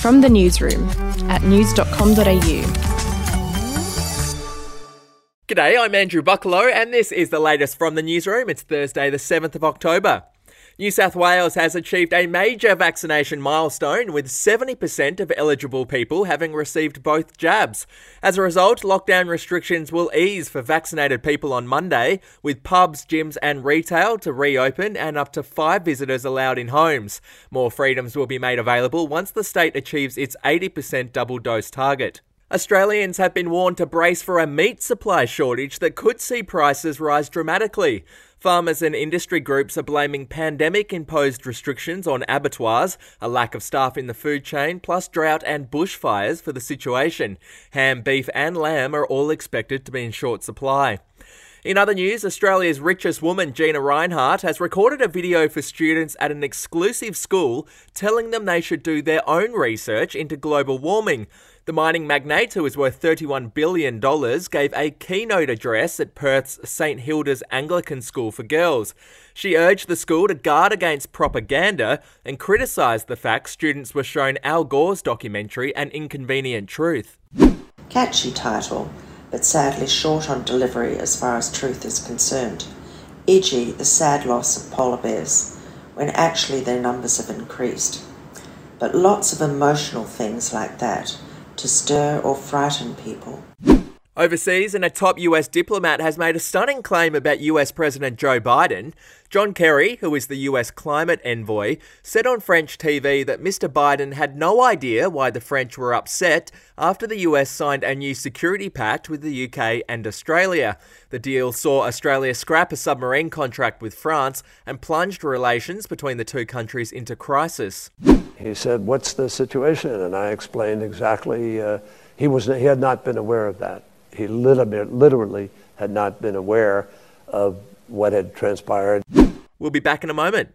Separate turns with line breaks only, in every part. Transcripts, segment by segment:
From the newsroom at news.com.au.
G'day, I'm Andrew Bucklow, and this is the latest from the newsroom. It's Thursday, the 7th of October. New South Wales has achieved a major vaccination milestone with 70% of eligible people having received both jabs. As a result, lockdown restrictions will ease for vaccinated people on Monday, with pubs, gyms, and retail to reopen and up to five visitors allowed in homes. More freedoms will be made available once the state achieves its 80% double dose target. Australians have been warned to brace for a meat supply shortage that could see prices rise dramatically. Farmers and industry groups are blaming pandemic imposed restrictions on abattoirs, a lack of staff in the food chain, plus drought and bushfires for the situation. Ham, beef, and lamb are all expected to be in short supply. In other news, Australia's richest woman, Gina Rinehart, has recorded a video for students at an exclusive school telling them they should do their own research into global warming. The mining magnate, who is worth $31 billion, gave a keynote address at Perth's St Hilda's Anglican School for Girls. She urged the school to guard against propaganda and criticised the fact students were shown Al Gore's documentary An Inconvenient Truth.
Catchy title but sadly short on delivery as far as truth is concerned, e.g., the sad loss of polar bears, when actually their numbers have increased. But lots of emotional things like that to stir or frighten people.
Overseas, and a top US diplomat has made a stunning claim about US President Joe Biden. John Kerry, who is the US climate envoy, said on French TV that Mr. Biden had no idea why the French were upset after the US signed a new security pact with the UK and Australia. The deal saw Australia scrap a submarine contract with France and plunged relations between the two countries into crisis.
He said, What's the situation? And I explained exactly. Uh, he, was, he had not been aware of that. He literally had not been aware of what had transpired.
We'll be back in a moment.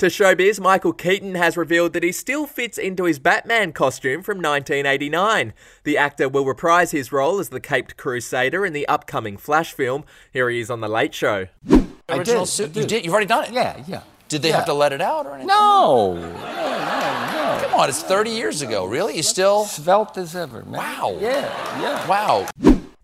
To showbiz, Michael Keaton has revealed that he still fits into his Batman costume from 1989. The actor will reprise his role as the Caped Crusader in the upcoming Flash film. Here he is on The Late Show.
I did. Suit, you did? You've already done it?
Yeah, yeah.
Did they
yeah.
have to let it out or anything?
No. no, no, no.
Come on, it's 30 years ago. Really? You still.
Svelte as ever, man.
Wow.
Yeah, yeah.
Wow.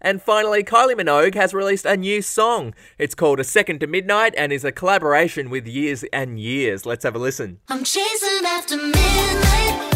And finally, Kylie Minogue has released a new song. It's called A Second to Midnight and is a collaboration with Years and Years. Let's have a listen.
I'm chasing after midnight.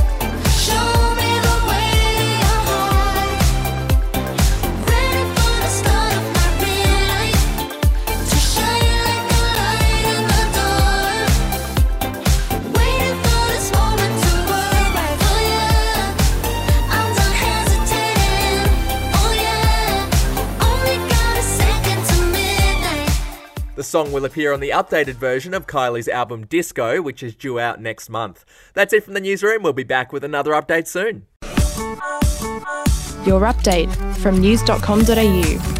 The
song will appear on the updated version of Kylie's album Disco, which is due out next month. That's it from the newsroom. We'll be back with another update soon.
Your update from news.com.au.